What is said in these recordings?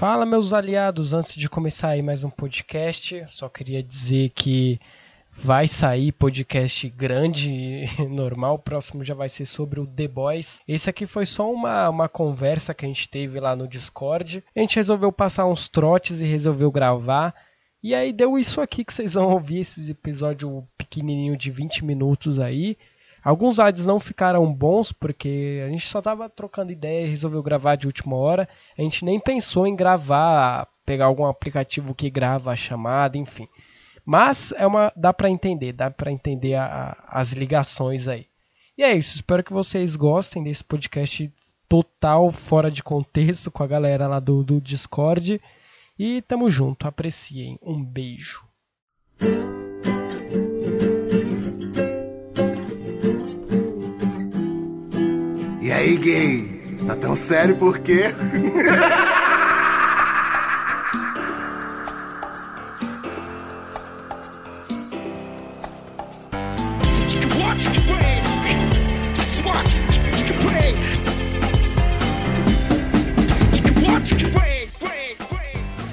Fala, meus aliados. Antes de começar aí mais um podcast, só queria dizer que vai sair podcast grande, normal. O próximo já vai ser sobre o The Boys. Esse aqui foi só uma, uma conversa que a gente teve lá no Discord. A gente resolveu passar uns trotes e resolveu gravar. E aí deu isso aqui que vocês vão ouvir, esse episódio pequenininho de 20 minutos aí. Alguns áudios não ficaram bons porque a gente só tava trocando ideia e resolveu gravar de última hora. A gente nem pensou em gravar, pegar algum aplicativo que grava a chamada, enfim. Mas é uma, dá para entender, dá para entender a, a, as ligações aí. E é isso, espero que vocês gostem desse podcast total fora de contexto com a galera lá do, do Discord. E tamo junto, apreciem. Um beijo. Gay? Tá tão sério por quê?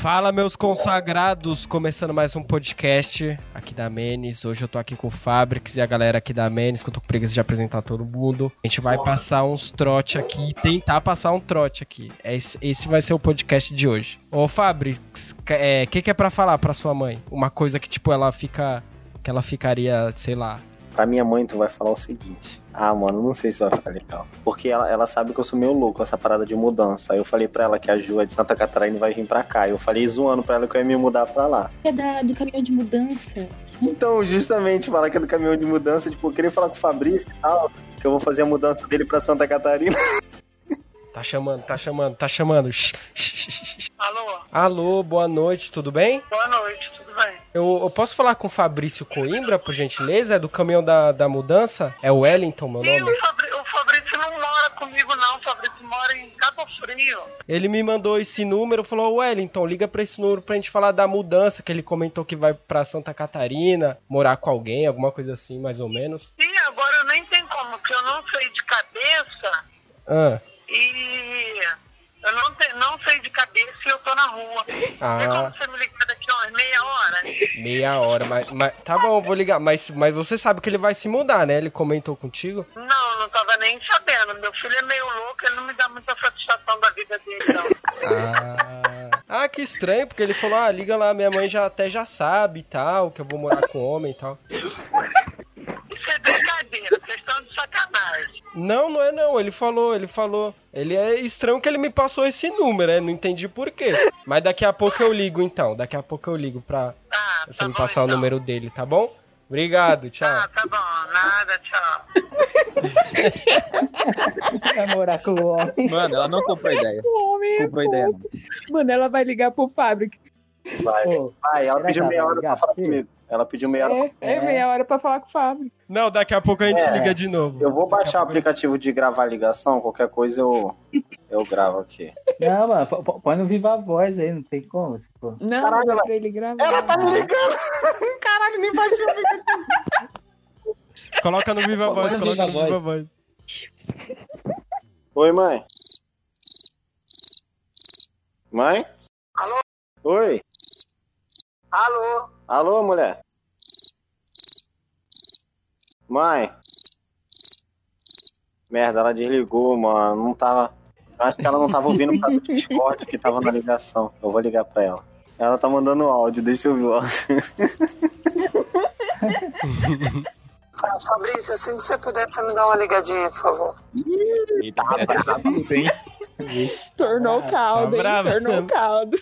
Fala, meus consagrados! Começando mais um podcast aqui da Menes. Hoje eu tô aqui com o Fabrics e a galera aqui da Menes, que eu tô com preguiça de apresentar todo mundo. A gente vai passar uns trote aqui, tentar passar um trote aqui. Esse, esse vai ser o podcast de hoje. Ô, Fabrics, o é, que, que é pra falar pra sua mãe? Uma coisa que, tipo, ela fica. que ela ficaria, sei lá. Pra minha mãe, tu vai falar o seguinte. Ah, mano, não sei se vai ficar legal. Porque ela, ela sabe que eu sou meio louco essa parada de mudança. Aí eu falei pra ela que a Ju é de Santa Catarina e vai vir pra cá. Eu falei zoando pra ela que eu ia me mudar pra lá. É da, do caminhão de mudança. Então, justamente, falar que é do caminhão de mudança, tipo, eu queria falar com o Fabrício e tal, que eu vou fazer a mudança dele pra Santa Catarina. Tá chamando, tá chamando, tá chamando. Alô? Alô, boa noite, tudo bem? Boa noite, tudo Eu, eu posso falar com o Fabrício Coimbra, por gentileza? É do caminhão da, da mudança? É o Wellington, meu nome? o, Fabri- o Fabrício não mora comigo, não. O Fabrício mora em Cabo Frio. Ele me mandou esse número, falou, Wellington, liga pra esse número pra gente falar da mudança, que ele comentou que vai pra Santa Catarina, morar com alguém, alguma coisa assim, mais ou menos. E agora eu nem tenho como, porque eu não sei de cabeça Ah, e eu não, te, não sei de cabeça e eu tô na rua. Ah. Tem como você me ligar meia hora? meia hora, mas, mas tá bom, vou ligar, mas, mas você sabe que ele vai se mudar, né? Ele comentou contigo? Não, não tava nem sabendo. Meu filho é meio louco, ele não me dá muita satisfação da vida dele, não. Ah, ah, que estranho, porque ele falou, ah, liga lá, minha mãe já até já sabe e tal, que eu vou morar com homem e tal. Isso é brincadeira, vocês estão de sacanagem. Não, não é não, ele falou, ele falou. Ele é estranho que ele me passou esse número, né? Não entendi por quê. Mas daqui a pouco eu ligo então, daqui a pouco eu ligo pra Tá, você tá me bom, passar o então. número dele, tá bom? Obrigado, tchau. Ah, tá bom, nada, tchau. Vai morar com o homem. Mano, ela não comprou ideia. O homem é Comprou ideia, não. Mano, ela vai ligar pro Fábrica. Vai, Ô, vai, ela pediu meia hora pra falar comigo. Ela pediu meia hora. é, é É. meia hora pra falar com o Fábrica. Não, daqui a pouco a gente É, liga de novo. Eu vou Daqui a baixar o pouco a gente- aplicativo de gravar ligação, qualquer coisa eu, eu gravo aqui. Não, mano, põe no Viva Voz aí, não tem como. se for. Não, Caralho, dá ela- pra ele gravar. Ela tá me ligando! Caralho, nem baixei o aplicativo. Coloca no Viva Voz, no coloca no Viva Viva Voz. Voz. Oi, mãe. Mãe? Alô? Oi. Alô? Alô, mulher? Mãe? Merda, ela desligou, mano. Não tava. eu Acho que ela não tava ouvindo por causa do Discord que tava na ligação. Eu vou ligar pra ela. Ela tá mandando áudio, deixa eu ver o áudio. Ah, Fabrício, assim que você puder, você me dá uma ligadinha, por favor. Eita, essa é rápido, hein? Tornou o caldo, hein? brava. Tornou o caldo.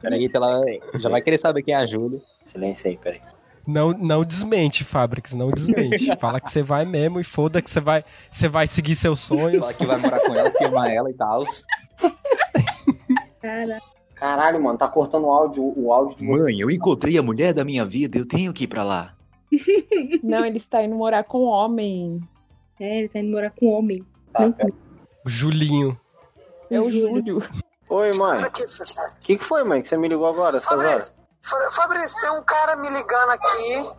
Peraí, que ela já vai querer saber quem é a Júlia. Silêncio aí, peraí. Não, não desmente, Fabrics, não desmente. Fala que você vai mesmo e foda que você vai, você vai seguir seus sonhos. Fala que vai morar com ela, que ama ela e tal. Cara, Caralho, mano, tá cortando o áudio, o áudio do Mãe, eu encontrei a mulher da minha vida, eu tenho que ir pra lá. Não, ele está indo morar com homem. é, ele tá indo morar com homem. Tá. Julinho. É o Júlio. Oi, mãe. O que, que foi, mãe, que você me ligou agora, essas? Fabrício, Fa- Fabrício, tem um cara me ligando aqui,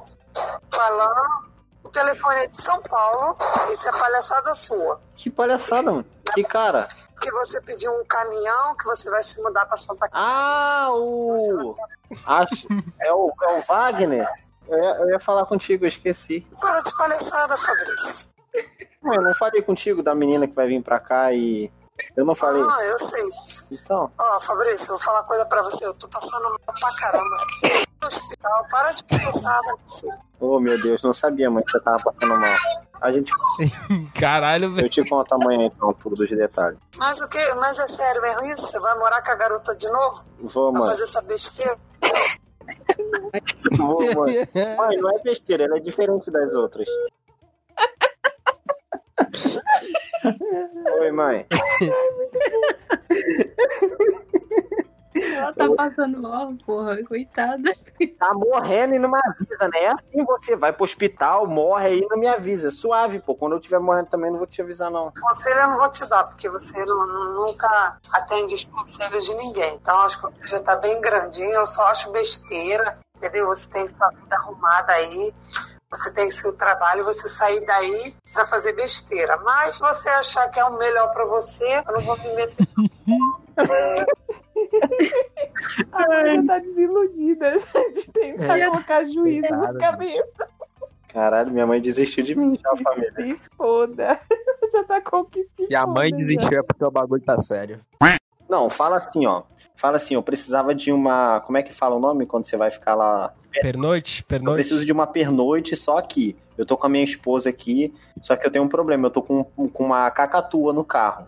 falando. O telefone é de São Paulo. Isso é palhaçada sua. Que palhaçada, mano. Que cara. que você pediu um caminhão, que você vai se mudar pra Santa Ah, o. Acho. É o, é o Wagner? Eu ia, eu ia falar contigo, eu esqueci. Para de palhaçada, Fabrício. Não, eu não falei contigo da menina que vai vir pra cá e. Eu não falei. Ah, eu sei. Então. Ó, Fabrício, eu vou falar uma coisa pra você. Eu tô passando mal pra caramba no hospital. Para de palhaçada, Fabrício. Oh, meu Deus, não sabia, mãe, que você tava passando mal. A gente. Caralho, velho. Eu te conto amanhã, então, tudo os detalhes. Mas o que? Mas é sério mesmo isso? Você vai morar com a garota de novo? Vou, Pra mãe. fazer essa besteira? Vou, mãe. Mãe, não é besteira, ela é diferente das outras. Oi, mãe. Ela tá passando mal, porra, coitada. Tá morrendo e não me avisa, né? É assim você vai pro hospital, morre aí e não me avisa. É Suave, pô. Quando eu estiver morrendo também não vou te avisar, não. Conselho eu não vou te dar, porque você não- nunca atende os conselhos de ninguém. Então acho que você já tá bem grandinho, eu só acho besteira, entendeu? Você tem sua vida arrumada aí, você tem seu trabalho, você sair daí pra fazer besteira. Mas se você achar que é o melhor pra você, eu não vou me meter. A mãe já tá desiludida de tentar É. colocar juízo Coitada, na cabeça. Caralho, minha mãe desistiu de mim já, família. Se foda. Já tá conquistando. Se a mãe desistiu é porque o bagulho tá sério. Não, fala assim, ó. Fala assim, eu precisava de uma. Como é que fala o nome quando você vai ficar lá? Pernoite? Eu Pernoite? preciso de uma pernoite só aqui. Eu tô com a minha esposa aqui, só que eu tenho um problema. Eu tô com, com uma cacatua no carro.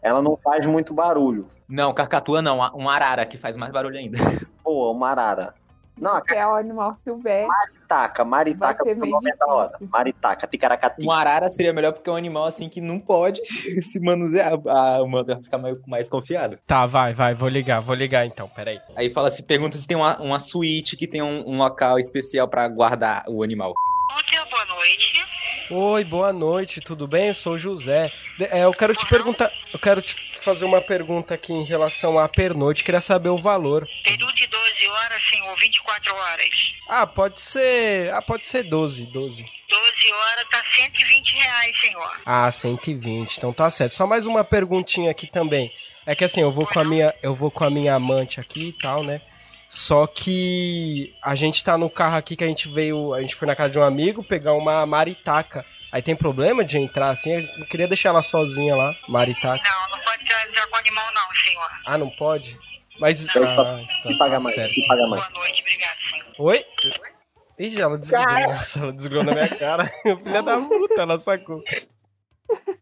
Ela não faz muito barulho. Não, carcatua não, um arara que faz mais barulho ainda. Pô, uma arara. Não, Que é o animal silvestre. maritaca, maritaca, ser o nome é da hora. Maritaca, ticaracati. Um arara seria melhor porque é um animal assim que não pode se manusear. A humana vai ficar mais, mais confiado. Tá, vai, vai, vou ligar, vou ligar então, peraí. Aí fala se pergunta se tem uma, uma suíte que tem um, um local especial pra guardar o animal. boa noite. Oi, boa noite, tudo bem? Eu sou o José. É, eu quero te perguntar, eu quero te fazer uma pergunta aqui em relação à pernoite, queria saber o valor. Período de 12 horas, senhor, 24 horas. Ah, pode ser, ah, pode ser 12, 12. 12 horas tá 120 reais, senhor. Ah, 120, então tá certo. Só mais uma perguntinha aqui também. É que assim, eu vou com a minha, eu vou com a minha amante aqui e tal, né? Só que a gente tá no carro aqui que a gente veio, a gente foi na casa de um amigo pegar uma maritaca. Aí tem problema de entrar assim? Eu queria deixar ela sozinha lá, maritaca. Não, não pode entrar com animal não, senhor. Ah, não pode? Mas ah, então Se paga tá mais, certo. se paga mais. Boa noite, obrigado. Oi? Ih, ela desligou. Nossa, ela desligou na minha cara. Filha da puta, ela sacou.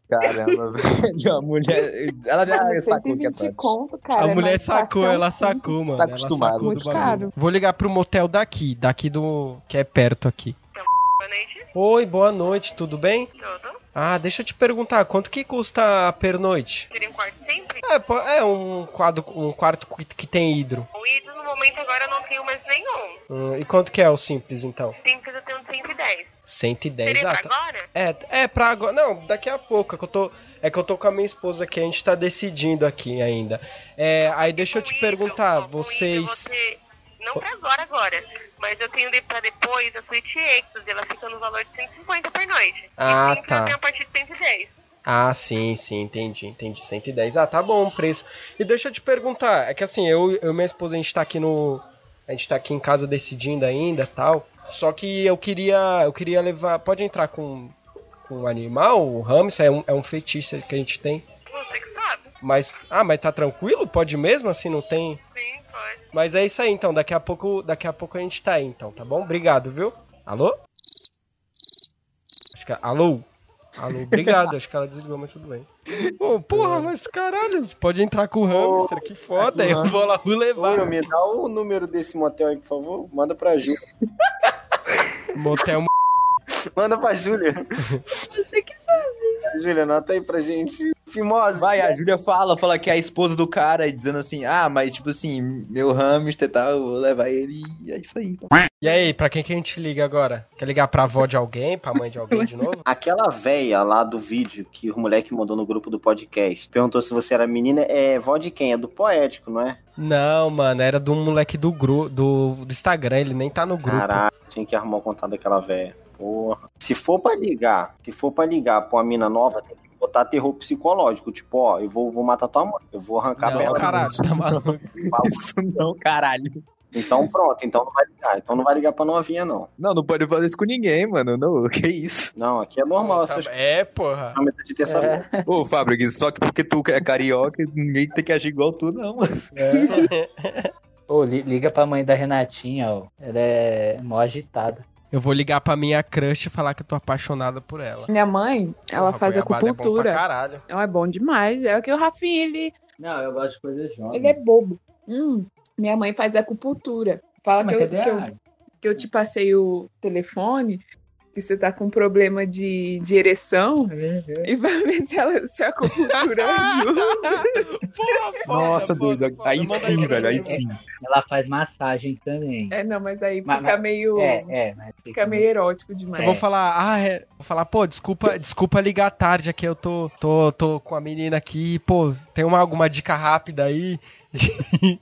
Caramba, velho. A mulher. Ela já Mano, sacou que é 120 tarde. conto, cara. a é mulher sacou, que um ela sacou, mano. Tá ela acostumado. sacou do Muito bagulho. caro. Vou ligar pro motel daqui, daqui do. que é perto aqui. Boa noite. Oi, boa noite, tudo bem? Tudo? Ah, deixa eu te perguntar, quanto que custa a pernoite? Seria um quarto sempre? É, é um, quadro, um quarto que- tem hidro. O ídolo no momento agora eu não tenho mais nenhum. Hum, e quanto que é o simples, então? Simples eu tenho 110. 110, Seria ah, pra tá. agora? É, é pra agora. Não, daqui a pouco. É que eu tô, é que eu tô com a minha esposa aqui, a gente tá decidindo aqui ainda. É, aí deixa eu te perguntar, vocês. você- Não pra agora, agora. Mas eu tenho de, pra depois a suíte Exos. Ela fica no valor de 150 por noite. Ah, e tá. a partir de 110. Ah, sim, sim, entendi, entendi. 110. Ah, tá bom o preço. E deixa eu te perguntar, é que assim, eu, e minha esposa, a gente tá aqui no. A gente tá aqui em casa decidindo ainda tal. Só que eu queria. Eu queria levar. Pode entrar com, com um animal? O hamster é um, é um feitiço que a gente tem. Você que sabe. Mas. Ah, mas tá tranquilo? Pode mesmo? Assim, não tem. Sim. Mas é isso aí então, daqui a pouco, daqui a pouco a gente tá aí então, tá bom? Obrigado, viu? Alô? Acho que, alô? Alô, obrigado, acho que ela desligou, mas tudo bem. Ô, porra, mas caralho, você pode entrar com o hamster, que foda, aqui, eu vou lá vou levar. Ô, me dá o número desse motel aí, por favor. Manda pra Júlia. Motel Manda pra Júlia. Você que sabe. Júlia, anota aí pra gente. Fimose. Vai, a Júlia fala, fala que é a esposa do cara, e dizendo assim, ah, mas tipo assim, meu hamster e tal, eu vou levar ele e é isso aí. Então. E aí, pra quem que a gente liga agora? Quer ligar pra avó de alguém, pra mãe de alguém de novo? Aquela véia lá do vídeo que o moleque mandou no grupo do podcast perguntou se você era menina. É vó de quem? É do poético, não é? Não, mano, era do moleque do grupo, do, do Instagram, ele nem tá no grupo. Caraca, tinha que arrumar o contato daquela véia. Porra. Se for pra ligar, se for pra ligar pra uma mina nova, tem que botar terror psicológico. Tipo, ó, eu vou, vou matar tua mãe. Eu vou arrancar Não, ela. caralho, tá maluco. Isso não, caralho. Então pronto, então não vai ligar. Então não vai ligar pra novinha, não. Não, não pode fazer isso com ninguém, mano. Não, que isso. Não, aqui é normal Tá- essas É, porra. de terça-feira. Ô, Fábrica, só que porque tu é carioca, ninguém tem que agir igual tu, não, mano. Ô, li- liga pra mãe da Renatinha, ó. Ela é mó agitada. Eu vou ligar pra minha crush e falar que eu tô apaixonado por ela. Minha mãe, ela Porra, faz goiabada É bom pra acupuntura. caralho. Ela é bom demais. É que o Rafinha, ele, Não, eu gosto de coisas jovens. ele é bobo. Hum, minha mãe faz acupuntura. Fala que eu, que, eu, que eu te passei o telefone, que você tá com problema de, de ereção, e vai ver se, ela, se a acupuntura ajuda. Nossa, doido. Aí sim, velho, aí sim. Ela faz massagem também. É, não, mas aí Mas- fica mas- meio. É, é, mas Fica meio erótico demais. Eu vou falar, ah, é. Vou falar, pô, desculpa, desculpa ligar tarde aqui, eu tô, tô, tô com a menina aqui, pô, tem uma, alguma dica rápida aí?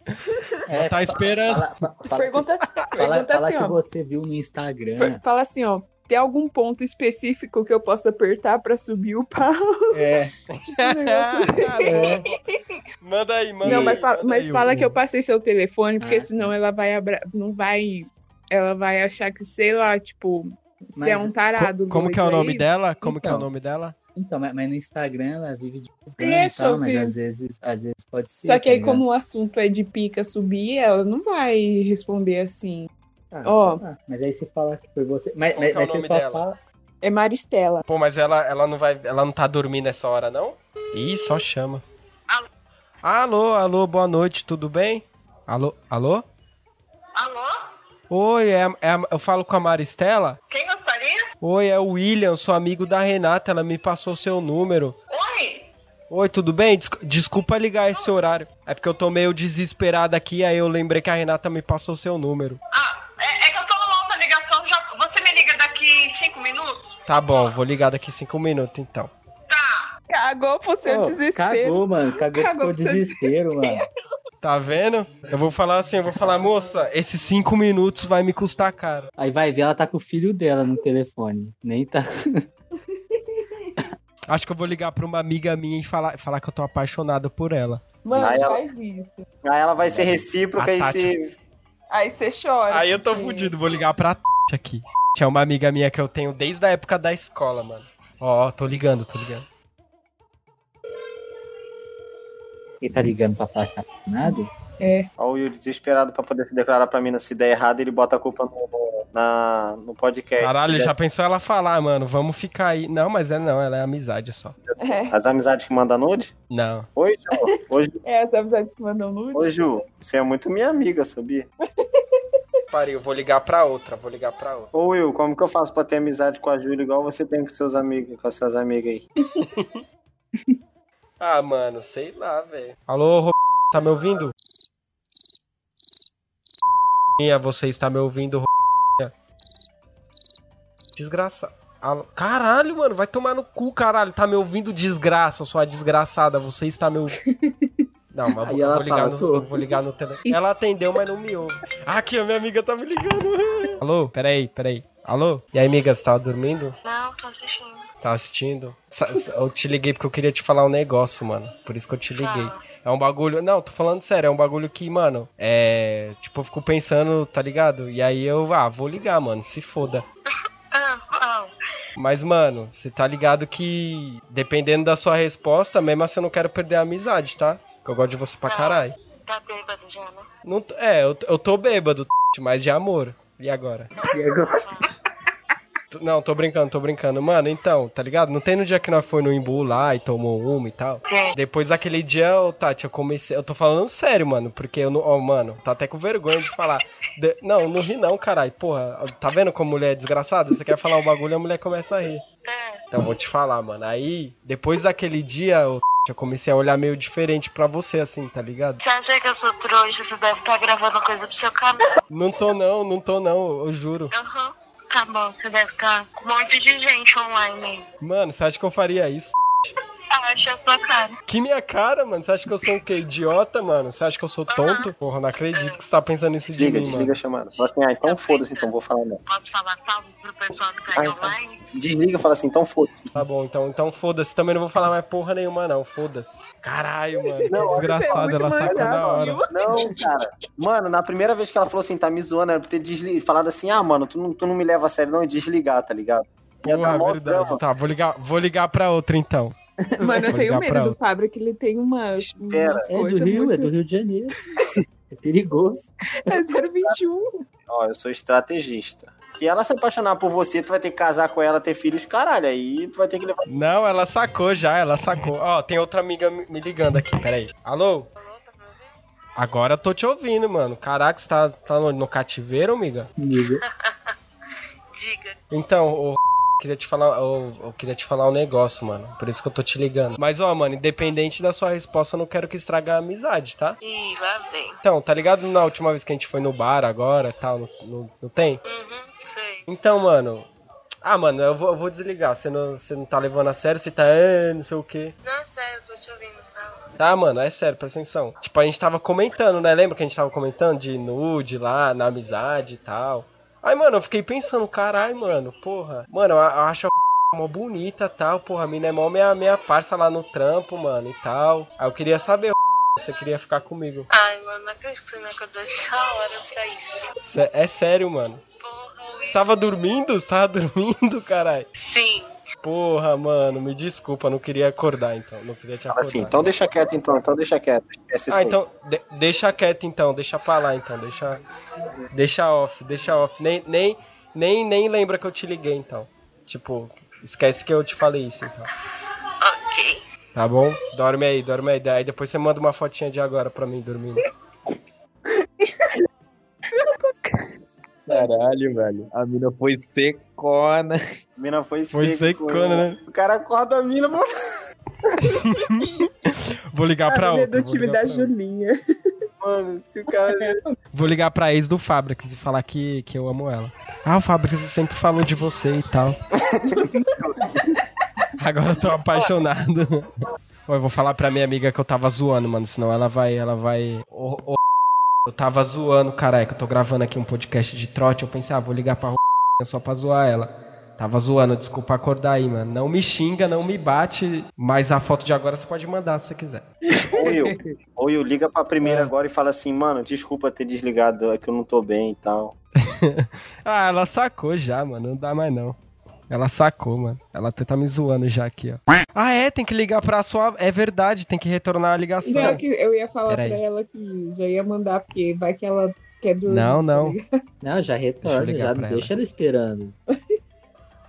É, tá esperando. Fala, fa- fala, Pergunta, fala, pergunta fala assim, que ó. você viu no Instagram. Fala assim, ó. Tem algum ponto específico que eu possa apertar pra subir o pau? É, Tipo, um negócio- Manda aí, manda Não, aí. mas, fa- manda mas aí, fala o- que eu passei seu telefone, porque Ah. senão ela vai abra... não vai. Ela vai achar que, sei lá, tipo, você é Mas um tarado. Co- Como que é o nome aí. dela? Como que é o Então. nome dela? então, mas, mas no Instagram ela vive de Isso, e tal, mas às vezes, às vezes pode ser. Só que tá aí, ligado? como o assunto é de pica subir, ela não vai responder assim. Ah, Ó. tá. mas aí você fala que foi você. Mas, mas, é o mas você nome só dela? fala. É Maristela. Pô, mas ela, ela não vai. Ela não tá dormindo nessa hora, não? Ih, só chama. Alô? Alô, alô, boa noite, tudo bem? Alô, alô? Alô? Oi, é, é eu falo com a Maristela? Quem gostaria? Oi, é o William, sou amigo da Renata, ela me passou seu número. Oi? Oi, tudo bem? Des- desculpa ligar esse horário. É porque eu tô meio desesperado aqui, aí eu lembrei que a Renata me passou seu número. Ah, é, é que eu tô numa outra ligação. Já, você me liga daqui cinco minutos? Tá bom, vou ligar daqui cinco minutos então. Cagou pro seu Ô, desespero. Cagou, mano. Cagou, Cagou pro seu desespero, mano. Tá vendo? Eu vou falar assim, eu vou falar, moça, esses cinco minutos vai me custar caro. Aí vai ver, ela tá com o filho dela no telefone. Nem tá. Acho que eu vou ligar pra uma amiga minha e falar, falar que eu tô apaixonado por ela. Mano, Aí ela- faz isso. Aí ela vai ser recíproca A e Tati. se. Aí você chora. Aí eu tô fudido, vou ligar pra aqui. Tinha uma amiga minha que eu tenho desde a época da escola, mano. Ó, ó, tô ligando, tô ligando. Ele tá ligando pra falar que tá apaixonado? Ó, o Will desesperado pra poder se declarar pra mina se der errado, ele bota a culpa no, na, no podcast. Caralho, der- já pensou ela falar, mano, vamos ficar aí. Não, mas é não, ela é amizade só. É, As amizades que mandam nude? Não. Oi, Ju. Ju. é essa amizade que mandam nude. Oi, Ju. Você é muito minha amiga, sabia? Pariu, vou ligar pra outra, vou ligar pra outra. Ô, Will, como que eu faço pra ter amizade com a Júlia igual você tem com seus amigos, com as suas amigas aí? Ah, mano, sei lá, velho. Alô, Ro... tá me ouvindo? Você está me ouvindo, Ro... Desgraça. Alô? Caralho, mano, vai tomar no cu, caralho. Tá me ouvindo, desgraça, sua desgraçada. Você está me ouvindo. Não, mas vou, ela vou ligar fala, no, vou ligar no telefone. Ela atendeu, mas não me ouve. Ah, aqui, a minha amiga tá me ligando. Alô, peraí, peraí. Alô? E aí, amiga, você tava dormindo? Não, tô assistindo. Tá assistindo? Eu te liguei porque eu queria te falar um negócio, mano. Por isso que eu te liguei. Fala. É um bagulho. Não, tô falando sério, é um bagulho que, mano, é. Tipo, eu fico pensando, tá ligado? E aí eu, ah, vou ligar, mano, se foda. Ah, ah. Mas, mano, você tá ligado que, dependendo da sua resposta, mesmo assim eu não quero perder a amizade, tá? Que eu gosto de você pra caralho. Tá bêbado já, né? Não, é, eu, eu tô bêbado, mas de amor. E agora? T- Não, tô brincando, tô brincando. Mano, então, tá ligado? Não tem no dia que nós foi no Imbu lá e tomou uma e tal. Sim. Depois daquele dia, ô, Tati, eu comecei. Eu tô falando sério, mano. Porque eu não. Ó, mano, tô até com vergonha de falar. De- Não, não ri não, caralho. Porra, tá vendo como mulher é desgraçada? Você quer falar um bagulho, a mulher começa a rir. Então, vou te falar, mano. Aí, depois daquele dia, Tati, eu comecei a olhar meio diferente pra você, assim, tá ligado? Você acha que eu sou trouxa? Você deve estar gravando coisa pro seu canal. Não tô não, não tô não, eu juro. Aham. Tá bom, você deve estar com um monte de gente online. Mano, você acha que eu faria isso? Bate a tua cara. Que minha cara, mano? Você acha que eu sou o quê? Idiota, mano? Você acha que eu sou tonto? Porra, não acredito que você tá pensando isso de Desliga, mim, desliga mano. a chamada. Fala assim, ah, então foda-se, então vou falar não. Posso falar salve pro pessoal que Ah, tá então. online? Desliga e fala assim, então foda-se. Tá bom, então, então foda-se. Também não vou falar mais porra nenhuma, não. Foda-se. Caralho, mano. Que Não, desgraçado. muito Ela sacou da hora. Não, cara. Mano, na primeira vez que ela falou assim, tá me zoando, era pra ter desli... falado assim, ah, mano, tu não, tu não me leva a sério, não, e desligar, tá ligado? Porra, verdade. drama. Tá, vou ligar, vou ligar pra outra então. Mano, eu tenho medo pra do. Fábio, que ele tem umas, Espera. umas É do Rio, muito... é do Rio de Janeiro. É perigoso. É 021. Ó, eu sou estrategista. Se ela se apaixonar por você, tu vai ter que casar com ela, ter filhos, caralho, aí tu vai ter que levar. Não, ela sacou já, ela sacou. Ó, tem outra amiga me ligando aqui, peraí. Alô? Agora eu tô te ouvindo, mano. Caraca, você tá, tá no, no cativeiro, amiga? Amigo. Diga. Então, ô, queria te falar, ô, eu queria te falar um negócio, mano. Por isso que eu tô te ligando. Mas, ó, mano, independente da sua resposta, eu não quero que estrague a amizade, tá? Ih, lá vem. Então, tá ligado na última vez que a gente foi no bar agora e tal? Não, não, não tem? Uhum, sei. Então, mano. Ah, mano, eu vou, eu vou desligar. Você não, você não tá levando a sério, você tá. É, não sei o quê. Não, sério, tô te ouvindo. Fala. Tá, mano, é sério, presta atenção. Tipo, a gente tava comentando, né? Lembra que a gente tava comentando de nude lá, na amizade e tal? Aí, mano, eu fiquei pensando, caralho, mano, porra. Mano, eu, acho a mó bonita e tal, porra. A mina é mó minha, minha parça lá no trampo, mano, e tal. Aí eu queria saber, você queria ficar comigo. Ai, mano, não acredito que você me acordou essa hora pra isso. É sério, mano. Porra, Você tava dormindo? Você tava dormindo, caralho? Sim. Porra, mano, me desculpa, não queria acordar então. Não queria te Fala acordar. assim, então deixa quieto então, então deixa quieto. Ah, então, de- deixa quieto então, deixa pra lá então, deixa. Deixa off, deixa off. Nem, nem, nem, nem lembra que eu te liguei então. Tipo, esquece que eu te falei isso então. Ok. Tá bom? Dorme aí, dorme aí. Daí depois você manda uma fotinha de agora pra mim dormindo. Caralho, velho. A mina foi secona. A mina foi, Foi seco, secona, né? O cara acorda a mina, mano. Vou ligar pra é outra. do time da. Julinha. Mano, se o cara. Vou ligar pra ex do Fabricas e falar que, que eu amo ela. Ah, o Fabricas sempre falou de você e tal. Agora eu tô apaixonado. Eu vou falar pra minha amiga que eu tava zoando, mano. Senão ela vai. Ela vai. Ô, ô, eu tava zoando, careca. Eu tô gravando aqui um podcast de trote. Eu pensei, ah, vou ligar pra só pra zoar ela. Tava zoando, desculpa acordar aí, mano. Não me xinga, não me bate. Mas a foto de agora você pode mandar se você quiser. Ou eu. Ou eu liga pra primeira É. agora e fala assim, mano, desculpa ter desligado, é que eu não tô bem e tal. Ah, ela sacou já, mano. Não dá mais não. Ela sacou, mano. Ela até tá me zoando já aqui, ó. Ah, é? Tem que ligar pra sua. É verdade, tem que retornar a ligação. Não, que eu ia falar Peraí. pra ela que já ia mandar, porque vai que ela quer dormir. Não, não. tá ligado? Não, já Deixa eu retorna, ligar já não ela. deixa ela esperando.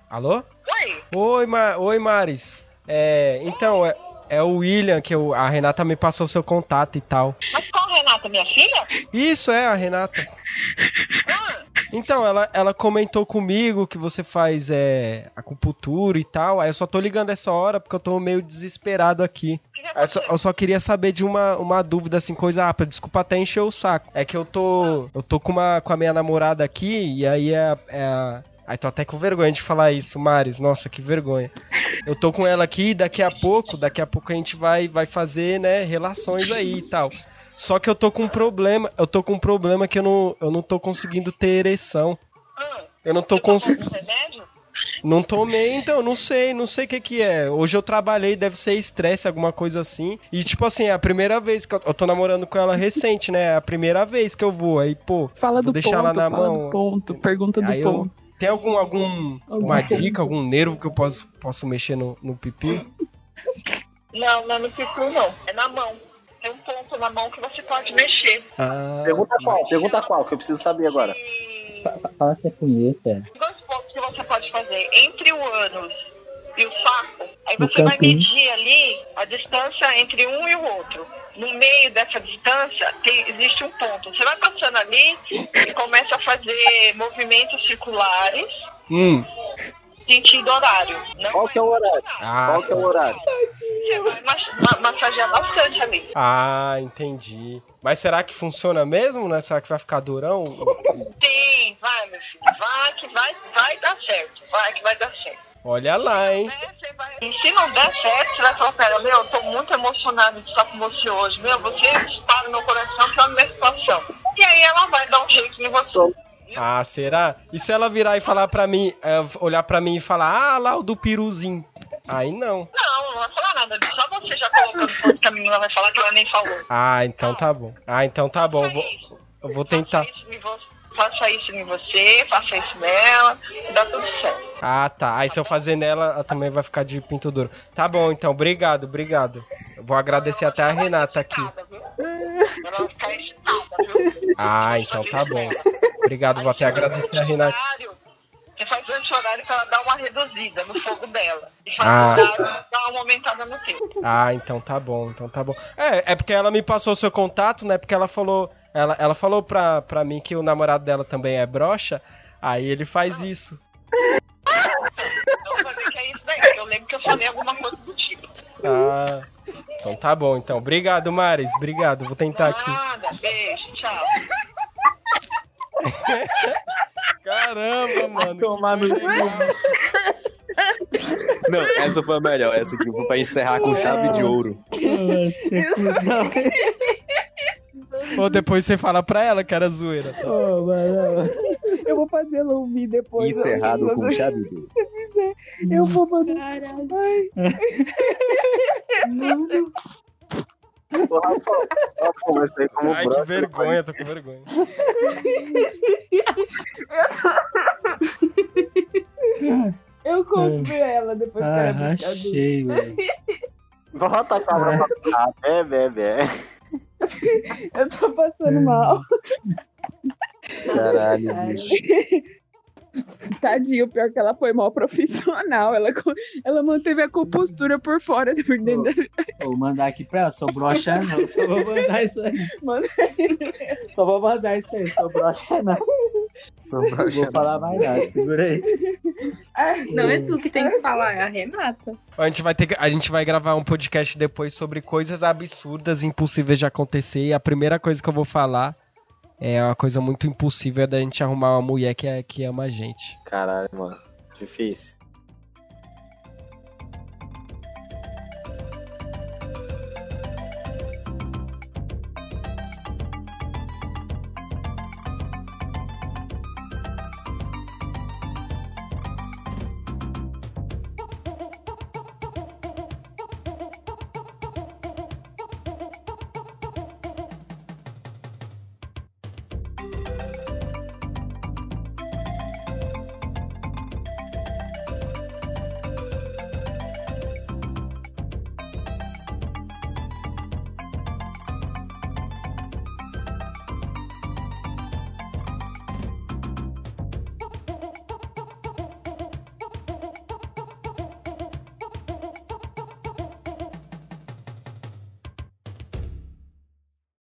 Alô? Oi. Oi, Ma... Oi Maris. É, então, é, é o William, que eu... a Renata me passou seu contato e tal. Mas qual Renata, minha filha? Isso é a Renata. Então, ela, ela comentou comigo que você faz é, acupuntura e tal. Aí eu só tô ligando essa hora porque eu tô meio desesperado aqui. Aí Eu só, eu só queria saber de uma, uma dúvida, assim, coisa rápida. Desculpa até encher o saco. É que eu tô. Eu tô com, uma, com a minha namorada aqui e aí é, é a. Ai, tô até com vergonha de falar isso, Maris. Nossa, que vergonha. Eu tô com ela aqui e daqui a pouco, daqui a pouco a gente vai, vai fazer, né, relações aí e tal. Só que eu tô com um problema, eu tô com um problema que eu não, eu não tô conseguindo ter ereção. Ah, Eu não tô conseguindo. Não tomei, então, não sei, não sei o que que é. Hoje eu trabalhei, deve ser estresse, alguma coisa assim. E, tipo assim, é a primeira vez que eu, eu tô namorando com ela recente, né? É a primeira vez que eu vou. Aí, pô, Fala vou do deixar ponto, ela na fala mão. do ponto, pergunta do Aí eu- ponto. Tem algum, algum Algum uma ponto. dica, algum nervo que eu posso, posso mexer no, no pipi? Não, não é no picu, não. É na mão. Tem um ponto na mão que você pode mexer. Ah, Pergunta qual, pergunta qual, que eu preciso saber agora. E Fa- fa- Fala se é punheta. dois pontos que você pode fazer. Entre o ânus e o saco, aí você vai medir ali a distância entre um e o outro. No meio dessa distância tem- existe um ponto. Você vai passando ali e começa a fazer movimentos circulares Hum. Sentido horário. Não Qual que é o horário? Ah, Qual que é o horário? Você vai mas- ma- massagear bastante ali. ah, entendi. Mas será que funciona mesmo, né? Será que vai ficar durão? Tem, vai, meu filho. Vai que vai, vai dar certo. Vai que vai dar certo. Olha lá, hein? E se não der certo, você vai falar pra ela, meu, eu tô muito emocionado de estar com você hoje. Meu, você dispara no meu coração pela minha situação. E aí ela vai dar um jeito em você. Ah, será? E se ela virar e falar pra mim, é, olhar pra mim e falar, ah, lá o do piruzinho. Aí não. Não, não vai falar nada. Só você já colocando coisa que a menina vai falar que ela nem falou. Ah, então tá bom. Ah, então tá bom. Vou, eu vou tentar. Faça isso em você, faça isso nela, dá tudo certo. Ah, tá. Aí se eu fazer nela, ela também vai ficar de pinto duro. Tá bom, então. Obrigado, obrigado. Eu vou agradecer até a Renata aqui. Ela vai ficar excitada, viu? Ah, então tá bom. Obrigado, vou até agradecer a Renata. Você faz esse horário pra ela dar uma reduzida no fogo dela. E faz Ah. o horário dar uma aumentada no tempo. Ah, então tá bom, então tá bom. É, é porque ela me passou o seu contato, né? Porque ela falou, ela, ela falou pra, pra mim que o namorado dela também é broxa, aí ele faz isso. Então ver que é isso daí. Eu lembro que eu falei alguma coisa do tipo. Ah, então tá bom, então. Obrigado, Maris, obrigado. Vou tentar aqui. Nada, beijo, tchau. Caramba, mano. Tomar no Não, essa foi a melhor. Essa aqui foi pra encerrar com chave de ouro. Ou depois você fala pra ela que era zoeira. Tá? Ô, mano. Eu vou fazer ela ouvir depois. Encerrado eu- com chave de ouro. Eu vou mandar. Ai. Rafa, Rafa, mas como Ai, que vergonha, tô com vergonha. Eu compro ela depois que Ah, era brincadeira. achei, velho. Volta a cabra pra cá. É, bebe, é. Eu tô passando mal. Caralho, bicho. Tadinho, pior que ela foi mal profissional. Ela, ela manteve a compostura por fora por dentro da. Vou mandar aqui pra ela, sou broxa não. Só vou mandar isso aí. Manda Só vou mandar isso aí, sou broxa não. Sou broxa Vou falar mais nada, segura aí. Não é tu que tem que falar, é a Renata. A gente, vai ter, a gente vai gravar um podcast depois sobre coisas absurdas e impossíveis de acontecer. E a primeira coisa que eu vou falar é uma coisa muito impossível da gente arrumar uma mulher que, é, que ama a gente. Caralho, mano. Difícil.